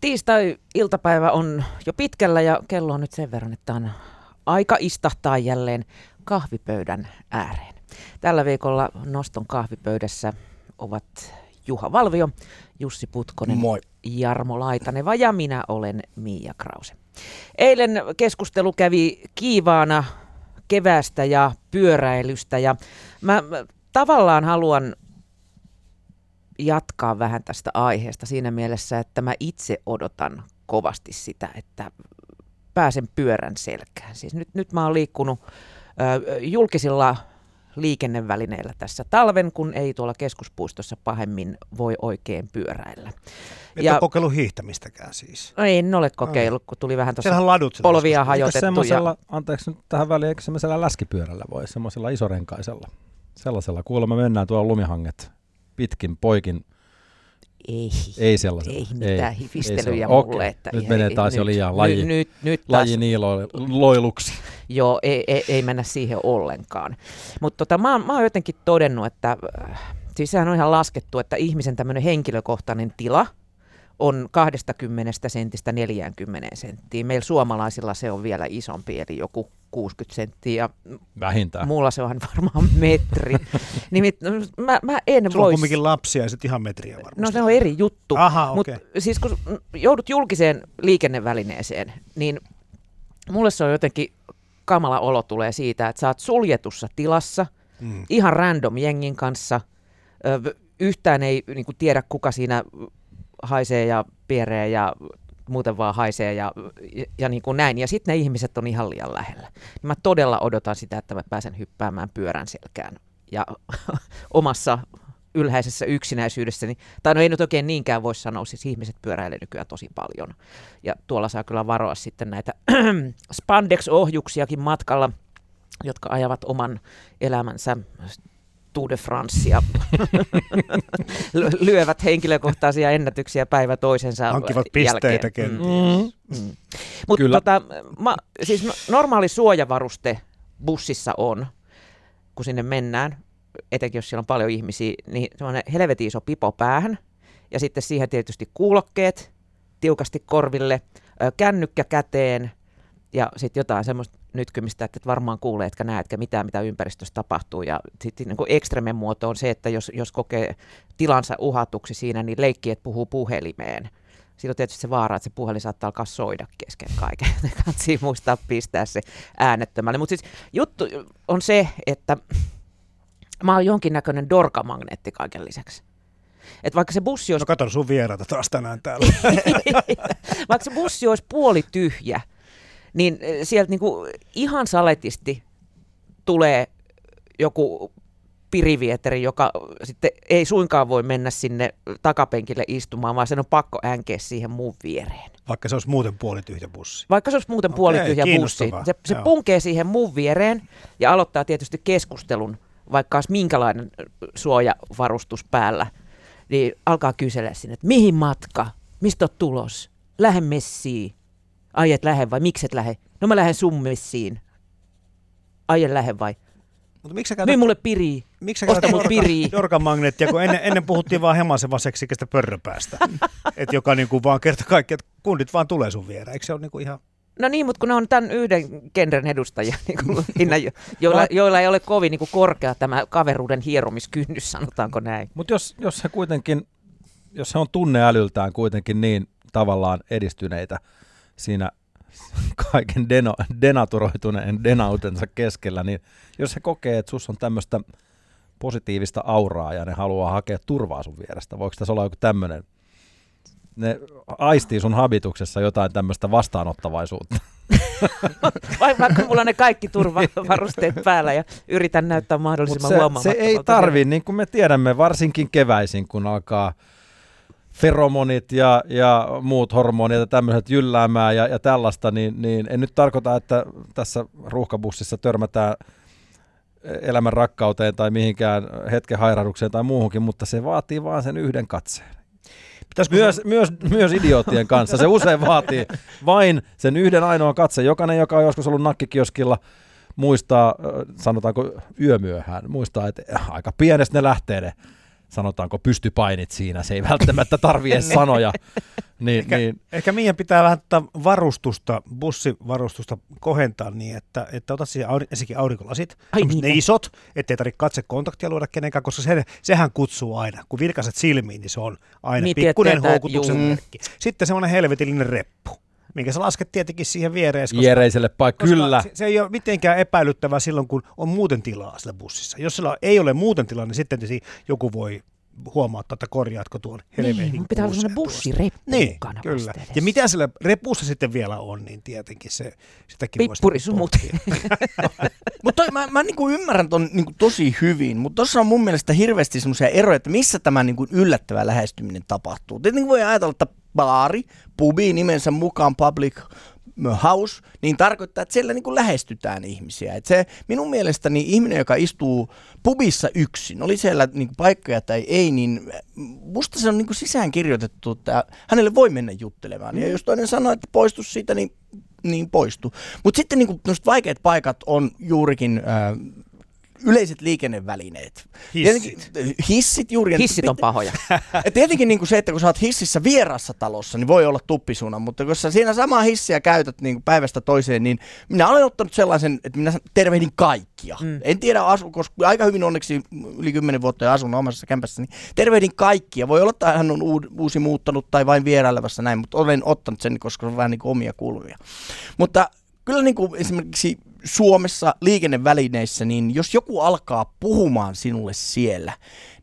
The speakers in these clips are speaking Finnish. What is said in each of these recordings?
Tiistai-iltapäivä on jo pitkällä ja kello on nyt sen verran, että on aika istahtaa jälleen kahvipöydän ääreen. Tällä viikolla Noston kahvipöydässä ovat Juha Valvio, Jussi Putkonen, Moi. Jarmo Laitaneva ja minä olen Miia Krause. Eilen keskustelu kävi kiivaana kevästä ja pyöräilystä ja mä mä tavallaan haluan jatkaa vähän tästä aiheesta siinä mielessä, että mä itse odotan kovasti sitä, että pääsen pyörän selkään. Siis nyt, nyt mä oon liikkunut ö, julkisilla liikennevälineillä tässä talven, kun ei tuolla keskuspuistossa pahemmin voi oikein pyöräillä. Et Ja- ole kokeillut hiihtämistäkään siis. No en ole kokeillut, kun tuli vähän tuossa polvia hajotettu. Ja, semmoisella, anteeksi nyt tähän väliin, eikö semmoisella läskipyörällä voi, semmoisella isorenkaisella? Sellaisella, kuulemma mennään tuolla lumihanget pitkin poikin, ei, ei ei mitään ei hifistelyjä ole. mulle. Okei, Että nyt ei- menee ei- taas jo liian laji- Nyt, nyt, nyt taas, Laji niiloiluksi. Joo, ei, ei, ei mennä siihen ollenkaan. Mutta tota, mä, oon- mä oon jotenkin todennut, että äh, siis sehän on ihan laskettu, että ihmisen tämmöinen henkilökohtainen tila on 20 sentistä 40 senttiä. Meillä suomalaisilla se on vielä isompi, eli joku 60 senttiä. Ja Vähintään. Mulla se on varmaan metri. Nimit, mä, mä en Sulla on voi... kumminkin lapsia ja sitten ihan metriä varmasti. No se on eri juttu. Aha, Mutta okei. siis kun joudut julkiseen liikennevälineeseen, niin mulle se on jotenkin kamala olo tulee siitä, että sä oot suljetussa tilassa, Mm. ihan random jengin kanssa, ö, yhtään ei niin kuin tiedä kuka siinä haisee ja pieree ja muuten vaan haisee ja, ja, ja niin kuin näin. Ja sitten ne ihmiset on ihan liian lähellä. Mä todella odotan sitä, että mä pääsen hyppäämään pyörän selkään ja omassa ylhäisessä yksinäisyydessäni, tai no ei nyt oikein niinkään voi sanoa, siis ihmiset pyöräilee nykyään tosi paljon. Ja tuolla saa kyllä varoa sitten näitä spandex-ohjuksiakin matkalla, jotka ajavat oman elämänsä Tour de Francea, lyövät henkilökohtaisia ennätyksiä päivä toisensa Hankkivat pisteitä jälkeen. kenties. Mm. Mm. Mutta Kyllä. tota, ma, siis no- normaali suojavaruste bussissa on, kun sinne mennään, etenkin jos siellä on paljon ihmisiä, niin semmoinen helvetin iso pipo päähän, ja sitten siihen tietysti kuulokkeet tiukasti korville, kännykkä käteen, ja sitten jotain semmoista nytkymistä, että et varmaan kuulee, etkä näe, etkä mitään, mitä ympäristössä tapahtuu. Ja sitten niin ekstremen muoto on se, että jos, jos kokee tilansa uhatuksi siinä, niin leikki, että puhuu puhelimeen. Siinä on tietysti se vaara, että se puhelin saattaa alkaa soida kesken kaiken. Kannattaa muistaa pistää se äänettömälle. Mutta siis juttu on se, että mä oon jonkinnäköinen dorkamagneetti kaiken lisäksi. Et vaikka se bussi olisi No katon sun vieraita taas tänään täällä. vaikka se bussi olisi puoli tyhjä, niin eh, sieltä niinku ihan saletisti tulee joku pirivieteri, joka sitten ei suinkaan voi mennä sinne takapenkille istumaan, vaan sen on pakko änkeä siihen muun viereen. Vaikka se olisi muuten puoli tyhjä bussi. Vaikka se olisi muuten Okei, puoli tyhjä bussi, se, se Joo. punkee siihen muun viereen ja aloittaa tietysti keskustelun, vaikka olisi minkälainen suojavarustus päällä, niin alkaa kysellä sinne, että mihin matka, mistä oot tulos, lähde messiin, ai et lähde vai miksi et lähde, no mä lähden sun messiin, ai en lähde vai, Mutta miksi sä myy mulle piri, miksi sä osta käytät mut Jorkan- piri. Jorkan magneettia, kun ennen, ennen puhuttiin vaan hemasen seksikästä pörröpäästä. että joka niinku vaan kerta kaikki, että kundit vaan tulee sun viereen. Eikö se ole niinku ihan... No niin, mutta kun ne on tämän yhden genren edustajia, niin kuin, jo- joilla, joilla ei ole kovin niin kuin korkea tämä kaveruuden hieromiskynnys, sanotaanko näin. Mutta jos, jos he kuitenkin, jos he on tunneälyltään kuitenkin niin tavallaan edistyneitä siinä kaiken deno, denaturoituneen denautensa keskellä, niin jos he kokee, että sus on tämmöistä positiivista auraa ja ne haluaa hakea turvaa sun vierestä, voiko tässä olla joku tämmöinen, ne aistii sun habituksessa jotain tämmöistä vastaanottavaisuutta. Vai, vaikka mulla on ne kaikki turvavarusteet päällä ja yritän näyttää mahdollisimman se, se huomaamattomalta. ei tarvi, niin kuin me tiedämme, varsinkin keväisin, kun alkaa feromonit ja, ja muut hormonit ja tämmöiset jylläämään ja, ja tällaista, niin, niin en nyt tarkoita, että tässä ruuhkabussissa törmätään elämän rakkauteen tai mihinkään hetken hairahdukseen tai muuhunkin, mutta se vaatii vaan sen yhden katseen. Pitäisikö Myös, myös, myös idioottien kanssa. Se usein vaatii vain sen yhden ainoan katse. Jokainen, joka on joskus ollut nakkikioskilla, muistaa, sanotaanko yömyöhään, muistaa, että aika pienestä ne lähtee ne sanotaanko pystypainit siinä, se ei välttämättä tarvitse edes sanoja. Niin, Ehkä, niin, ehkä meidän pitää vähän tätä varustusta, bussivarustusta kohentaa niin, että, että otat siihen auri, ensinnäkin aurinkolasit, Ai niin, ne isot, ettei tarvitse katsekontaktia luoda kenenkään, koska se, sehän kutsuu aina. Kun vilkaiset silmiin, niin se on aina Niin, pikkuinen houkutuksen merkki. Sitten semmoinen helvetillinen reppu, minkä sä lasket tietenkin siihen viereen, koska Jereiselle paikka, koska kyllä. Se, se ei ole mitenkään epäilyttävää silloin, kun on muuten tilaa sillä bussissa. Jos sillä ei ole muuten tilaa, niin sitten joku voi huomauttaa, että korjaatko tuon helvetin Niin, pitää olla sellainen bussireppu Niin, kyllä. vasta edes. Ja mitä siellä repussa sitten vielä on, niin tietenkin se, sitäkin Pippurisumut. Mutta mä, mä niinku ymmärrän ton niinku tosi hyvin, mutta tuossa on mun mielestä hirveästi semmoisia eroja, että missä tämä niinku yllättävä lähestyminen tapahtuu. Tietenkin voi ajatella, että baari, pubi nimensä mukaan public house, niin tarkoittaa, että siellä niinku lähestytään ihmisiä. Et se minun mielestäni ihminen, joka istuu pubissa yksin, oli siellä niinku paikkoja tai ei, niin musta se on niinku sisään kirjoitettu, että hänelle voi mennä juttelemaan. Ja jos toinen sanoo, että poistu siitä, niin niin poistu. Mutta sitten niin vaikeat paikat on juurikin äh, yleiset liikennevälineet. Hissit. Tietenkin- hissit juuri. ja Hissit on pit- pahoja. ja tietenkin niin kuin se, että kun sä oot hississä vierassa talossa, niin voi olla tuppisuuna, mutta kun sä siinä samaa hissiä käytät niin kuin päivästä toiseen, niin minä olen ottanut sellaisen, että minä tervehdin kaikkia. Mm. En tiedä, asu, koska aika hyvin onneksi yli 10 vuotta jo asun omassa kämpässä, niin tervehdin kaikkia. Voi olla, että hän on uusi muuttanut tai vain vierailevassa näin, mutta olen ottanut sen, koska se on vähän niin kuin omia kulmia. Mutta kyllä niin kuin esimerkiksi Suomessa liikennevälineissä, niin jos joku alkaa puhumaan sinulle siellä,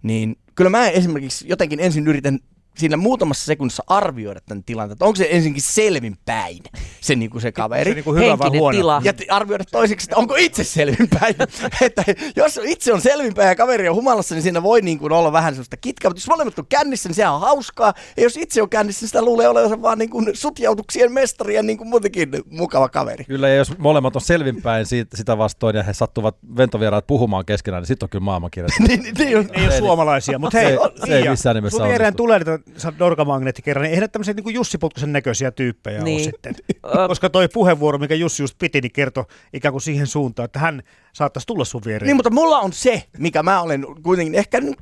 niin kyllä mä esimerkiksi jotenkin ensin yritän siinä muutamassa sekunnissa arvioida tämän tilanteen, että onko se ensinkin selvinpäin se, niin kuin se kaveri. Se niin kuin hyvä vai huono? tila. Ja arvioida toiseksi, että onko itse selvinpäin. että jos itse on selvinpäin ja kaveri on humalassa, niin siinä voi niin kuin olla vähän sellaista kitkaa. Mutta jos molemmat on kännissä, niin sehän on hauskaa. Ja jos itse on kännissä, niin sitä luulee olevansa vaan niin kuin sutjautuksien mestari ja niin kuin muutenkin mukava kaveri. Kyllä, ja jos molemmat on selvinpäin siitä, sitä vastoin ja he sattuvat ventovieraat puhumaan keskenään, niin sitten on kyllä maailmankirja. niin, niin, niin, on- Ei ole suomalaisia, mutta hei, Se- se ei missään nimessä sun onnistu. tulee dorkamagneetti kerran, niin eihän tämmöisiä niin Jussi Putkosen näköisiä tyyppejä niin. ole sitten. Koska toi puheenvuoro, mikä Jussi just piti, niin kertoi ikään kuin siihen suuntaan, että hän saattaisi tulla sun viereen. Niin, mutta mulla on se, mikä mä olen kuitenkin ehkä nyt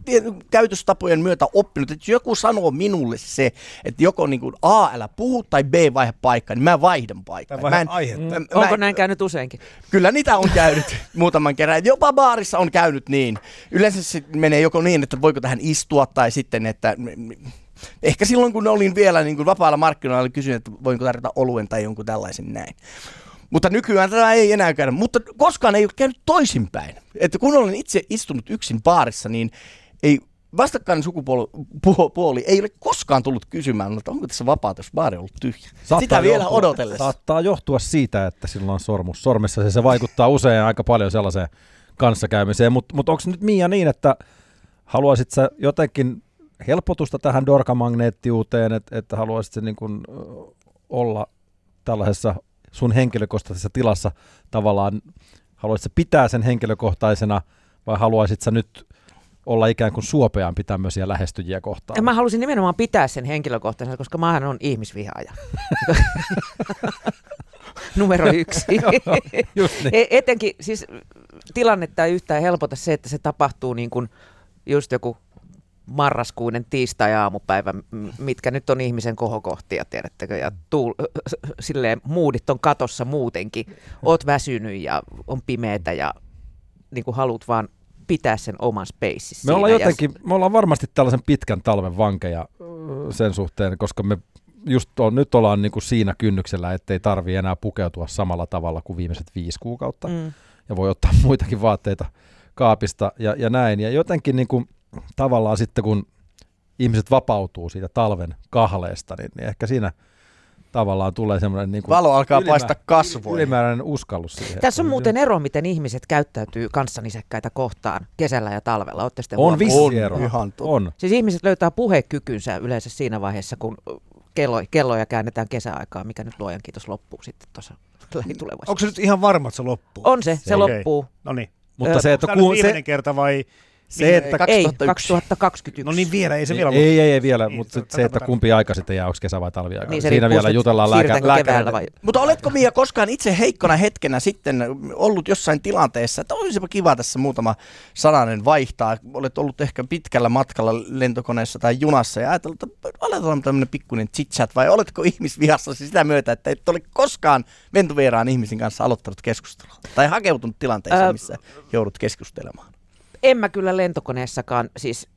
käytöstapojen myötä oppinut, että joku sanoo minulle se, että joko niin kuin A, älä puhu, tai B, vaihe paikkaa, niin mä vaihdan paikkaa. Mä en- aihetta. mä- mä Onko en- näin käynyt useinkin? Kyllä niitä on käynyt muutaman kerran. Jopa baarissa on käynyt niin. Yleensä se menee joko niin, että voiko tähän istua, tai sitten, että ehkä silloin kun olin vielä niin kuin vapaalla markkinoilla, kysynyt, että voinko tarjota oluen tai jonkun tällaisen näin. Mutta nykyään tätä ei enää käydä. Mutta koskaan ei ole käynyt toisinpäin. Että kun olen itse istunut yksin baarissa, niin ei vastakkainen sukupuoli puo- puoli ei ole koskaan tullut kysymään, että onko tässä vapaata, jos baari on ollut tyhjä. Sitä vielä johtua, odotellessa. Saattaa johtua siitä, että sillä on sormus sormessa. Se, se vaikuttaa usein aika paljon sellaiseen kanssakäymiseen. Mutta mut onko nyt Mia niin, että haluaisit sä jotenkin helpotusta tähän dorkamagneettiuteen, että, että haluaisit sä niin kun, ö, olla tällaisessa sun henkilökohtaisessa tilassa tavallaan, haluaisit pitää sen henkilökohtaisena vai haluaisit sä nyt olla ikään kuin suopeampi tämmöisiä lähestyjiä kohtaan? Ja mä halusin nimenomaan pitää sen henkilökohtaisena, koska mähän on ihmisvihaaja. Numero yksi. Just niin. E- Etenkin siis tilannetta ei yhtään helpota se, että se tapahtuu niin kuin just joku marraskuinen tiistai-aamupäivä, mitkä nyt on ihmisen kohokohtia, tiedättekö, ja tuul, silleen muudit on katossa muutenkin. Oot väsynyt ja on pimeätä ja niin kuin haluat vaan pitää sen oman spacein Me ollaan siinä. Ja jotenkin, me ollaan varmasti tällaisen pitkän talven vankeja sen suhteen, koska me just on, nyt ollaan niin kuin siinä kynnyksellä, ettei tarvi enää pukeutua samalla tavalla kuin viimeiset viisi kuukautta. Mm. Ja voi ottaa muitakin vaatteita kaapista ja, ja näin. Ja jotenkin niin kuin, tavallaan sitten, kun ihmiset vapautuu siitä talven kahleesta, niin, niin ehkä siinä tavallaan tulee semmoinen niin kuin Valo alkaa ylimä- paistaa kasvoihin. ylimääräinen uskallus siihen. Tässä on muuten ero, miten ihmiset käyttäytyy kanssanisäkkäitä kohtaan kesällä ja talvella. Olette sitten On vissi ero. ihan. On. Siis ihmiset löytää puhekykynsä yleensä siinä vaiheessa, kun kello, kelloja käännetään kesäaikaa, mikä nyt luojan kiitos loppuu sitten tuossa lähitulevaisuudessa. Onko se nyt ihan varma, että se loppuu? On se, se Okei. loppuu. No niin. Mutta Ö, se, että Onko kun, se, viimeinen kerta vai Se, että Ei, 2001. 2021. No niin vielä, ei se vielä ei, ei, ei vielä, Niin, mutta se- se, että kumpi aika sitten jää, onko kesä vai talviaika. Niin, Siinä vielä jutellaan lääkä, keväällä vai... Mutta oletko Mia koskaan itse heikkona hetkenä sitten ollut jossain tilanteessa, että olisipa kiva tässä muutama sananen vaihtaa. Olet ollut ehkä pitkällä matkalla lentokoneessa tai junassa ja ajatellut, että aletaan tämmöinen pikkuinen chit-chat vai oletko ihmisvihassa sitä myötä, että et ole koskaan ventovieraan ihmisen kanssa aloittanut keskustelua tai hakeutunut tilanteeseen, missä joudut keskustelemaan. En mä kyllä lentokoneessakaan, siis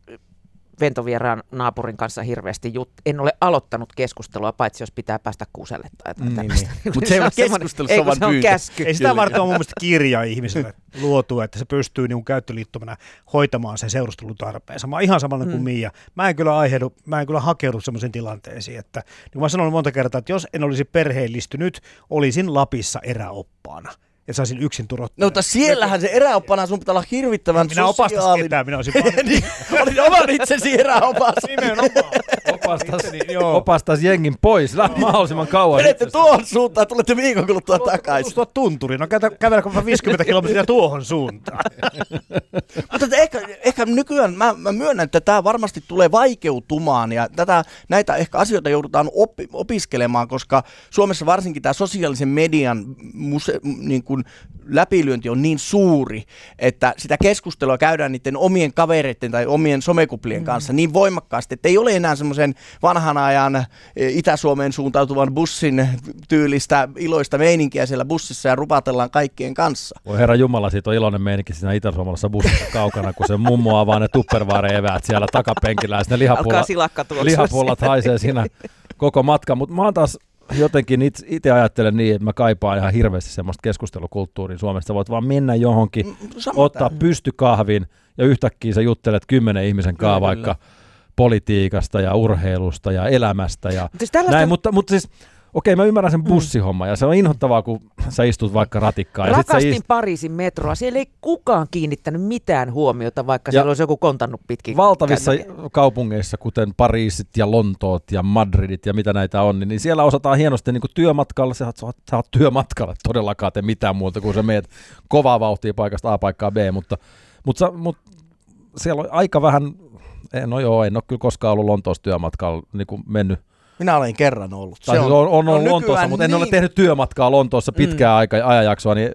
ventovieraan naapurin kanssa hirveästi jut... En ole aloittanut keskustelua, paitsi jos pitää päästä kuuselle tai jotain Niin, tämmöistä. Mut se ei ole ei, se on vaan se on pyyntö. käsky. Ei sitä varten on mun mielestä kirja ihmiselle luotu, että se pystyy niin käyttöliittomana hoitamaan sen seurustelutarpeensa. Mä oon ihan samalla kuin Mm. Mia. Mä en kyllä aiheudu, mä en kyllä hakeudu semmoisiin tilanteisiin, että niin kuin mä sanon monta kertaa, että jos en olisi perheellistynyt, olisin Lapissa eräoppaana. Ja saisin yksin turottaa. No mutta siellähän se eräoppana sun pitää olla hirvittävän minä opastas ketään, minä olisin niin, olin oman itsesi eräopas. Nimenomaan. Opastas, opastas jengin pois lähde mahdollisimman kauan. Menette tuohon suuntaan tulette viikon kuluttua takaisin. Tutustua tunturiin. No kävellä 50 kilometriä tuohon suuntaan. Mutta että ehkä, ehkä nykyään mä, mä myönnän, että tämä varmasti tulee vaikeutumaan ja tätä, näitä ehkä asioita joudutaan oppi, opiskelemaan, koska Suomessa varsinkin tämä sosiaalisen median muse, niin kuin läpilyönti on niin suuri, että sitä keskustelua käydään niiden omien kavereiden tai omien somekuplien kanssa niin voimakkaasti, että ei ole enää semmoisen vanhan ajan e, Itä-Suomeen suuntautuvan bussin tyylistä iloista meininkiä siellä bussissa ja rupatellaan kaikkien kanssa. Voi herra Jumala, siitä on iloinen meininki siinä itä-suomalaisessa bussissa kaukana, kun se mummo avaa ne tupperware-eväät siellä takapenkillä ja sitten ne Alkaa lihapullat, silakka tuossa. lihapullat haisee siinä koko matka. Mutta mä oon taas jotenkin itse ajattelen niin, että mä kaipaan ihan hirveästi semmoista keskustelukulttuuria Suomessa. Sä voit vaan mennä johonkin, Mm, sama ottaa tää. pystykahvin ja yhtäkkiä sä juttelet kymmenen ihmisen kanssa vaikka politiikasta ja urheilusta ja elämästä ja siis tällaista näin, mutta, mutta siis okei, mä ymmärrän sen bussihomman ja se on inhottavaa, kun sä istut vaikka ratikkaan. Ja sit Rakastin ist... Pariisin metroa. Siellä ei kukaan kiinnittänyt mitään huomiota, vaikka Ja siellä olisi joku kontannut pitkin. valtavissa käyntiä. kaupungeissa, kuten Pariisit ja Lontoot ja Madridit ja mitä näitä on, niin siellä osataan hienosti niin kuin työmatkalla, sä oot, sä oot- työmatkalla, todellakaan tee mitään muuta kuin sä meet kovaa vauhtia paikasta A paikkaan B, mutta, mutta, sä- mutta siellä on aika vähän, no joo, en ole kyllä koskaan ollut Lontoossa työmatkalla niin kuin mennyt Minä olen kerran ollut. Tai siis on, on, on, no on Lontoossa, mutta en ole niin- tehnyt työmatkaa Lontoossa pitkää mm. aika, ajanjaksoa, niin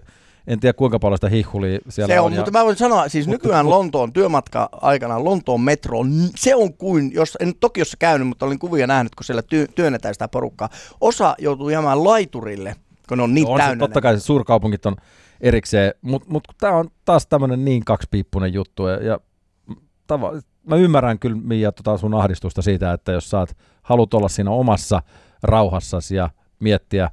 en tiedä kuinka paljon sitä hihulia siellä Se on, on. mutta mä voin sanoa, siis Mutta- nykyään Lontoon työmatka aikana Lontoon metro, on- se on kuin, jos en Tokiossa käynyt, mutta olin kuvia nähnyt, kun siellä työ, työnnetään sitä porukkaa. Osa joutuu jäämään laiturille, kun ne on niin on se, täynnä. totta ne. kai se suurkaupungit on erikseen, mutta mut, mut tämä on taas tämmöinen niin kaksipiippunen juttu. Ja, ja tava, mä ymmärrän kyllä Mia tota sun ahdistusta siitä, että jos saat, haluat olla siinä omassa rauhassasi ja miettiä,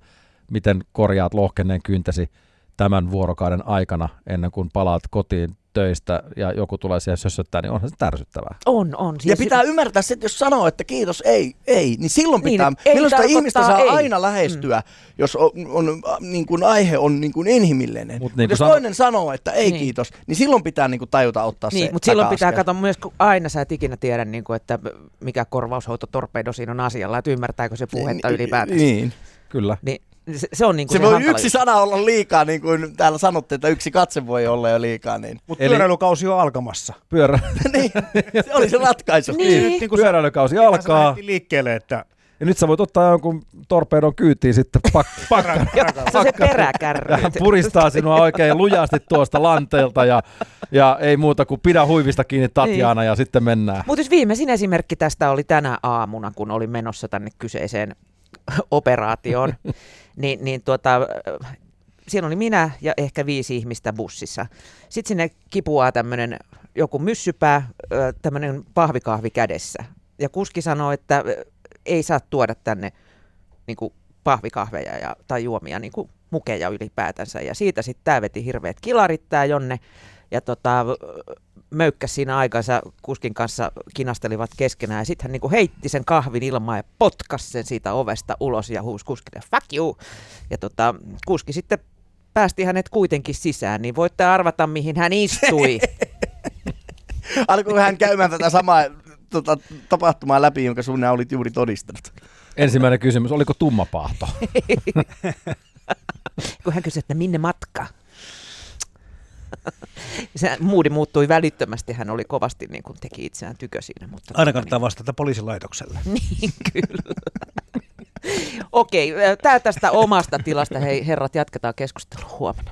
miten korjaat lohkenneen kyntäsi tämän vuorokauden aikana ennen kuin palaat kotiin töistä ja joku tulee siihen sössöttää, niin onhan se tärsyttävää. On, on. Ja pitää ymmärtää se, että jos sanoo, että kiitos, ei, ei, niin silloin Niin, pitää, että ei milloin sitä tarkoittaa ihmistä saa ei. aina lähestyä, mm. jos on, on, niin kuin aihe on niin kuin inhimillinen. Mut Mut niin kuin jos sano- toinen sanoo, että ei Niin. kiitos, niin silloin pitää niin kuin tajuta ottaa se Niin, mutta silloin pitää katsoa myös, kun aina sä et ikinä tiedä, niin kuin, että mikä korvaushoitotorpedo siinä on asialla, että ymmärtääkö se puhetta ylipäätään. Niin. Kyllä. Niin, se, se on niin kuin Se se, voi yksi juttu. sana olla liikaa, niin kuin täällä sanottiin, että yksi katse voi olla jo liikaa. Niin, Mutta Eli- pyöräilykausi on alkamassa. Pyörä, niin se oli se ratkaisu. Niin. Nyt niin kuin pyöräilykausi sä alkaa. lähdettiin liikkeelle, että Ja nyt sä voit ottaa jonkun torpedon kyytiin sitten pak, pakka, se on se peräkärry. hän puristaa sinua oikein lujasti tuosta lanteelta ja, ja ei muuta kuin pidä huivista kiinni Tatjana ja sitten mennään. Mutta jos viimeisin esimerkki tästä oli tänä aamuna, kun olin menossa tänne kyseiseen operaatioon, niin, niin tuota, siinä oli minä ja ehkä viisi ihmistä bussissa. Sitten sinne kipuaa tämmöinen joku myssypää, tämmöinen pahvikahvi kädessä. Ja kuski sanoi, että ei saa tuoda tänne niin kuin pahvikahveja ja, tai juomia, niin kuin mukeja ylipäätänsä. Ja siitä sitten tämä veti hirveät kilarit tää Jonne. Ja tota, möykkäs siinä aikansa kuskin kanssa kinastelivat keskenään. Ja sitten hän niinku heitti sen kahvin ilmaan ja potkas sen siitä ovesta ulos ja huusi kuskille, fuck you. Ja tota, kuski sitten päästi hänet kuitenkin sisään, niin voitte arvata, mihin hän istui. Alkoi hän käymään tätä samaa tota, tapahtumaa läpi, jonka sinä olit juuri todistanut. Ensimmäinen kysymys, oliko tumma paahto? kun hän kysyi, että minne matka? Se moodi muuttui välittömästi, hän oli kovasti niin kuin teki itseään tykö siinä. Mutta Aina tota kannattaa vastata poliisilaitokselle. Niin, kyllä. Okei, tämä tästä omasta tilasta. Hei herrat, jatketaan keskustelua huomenna.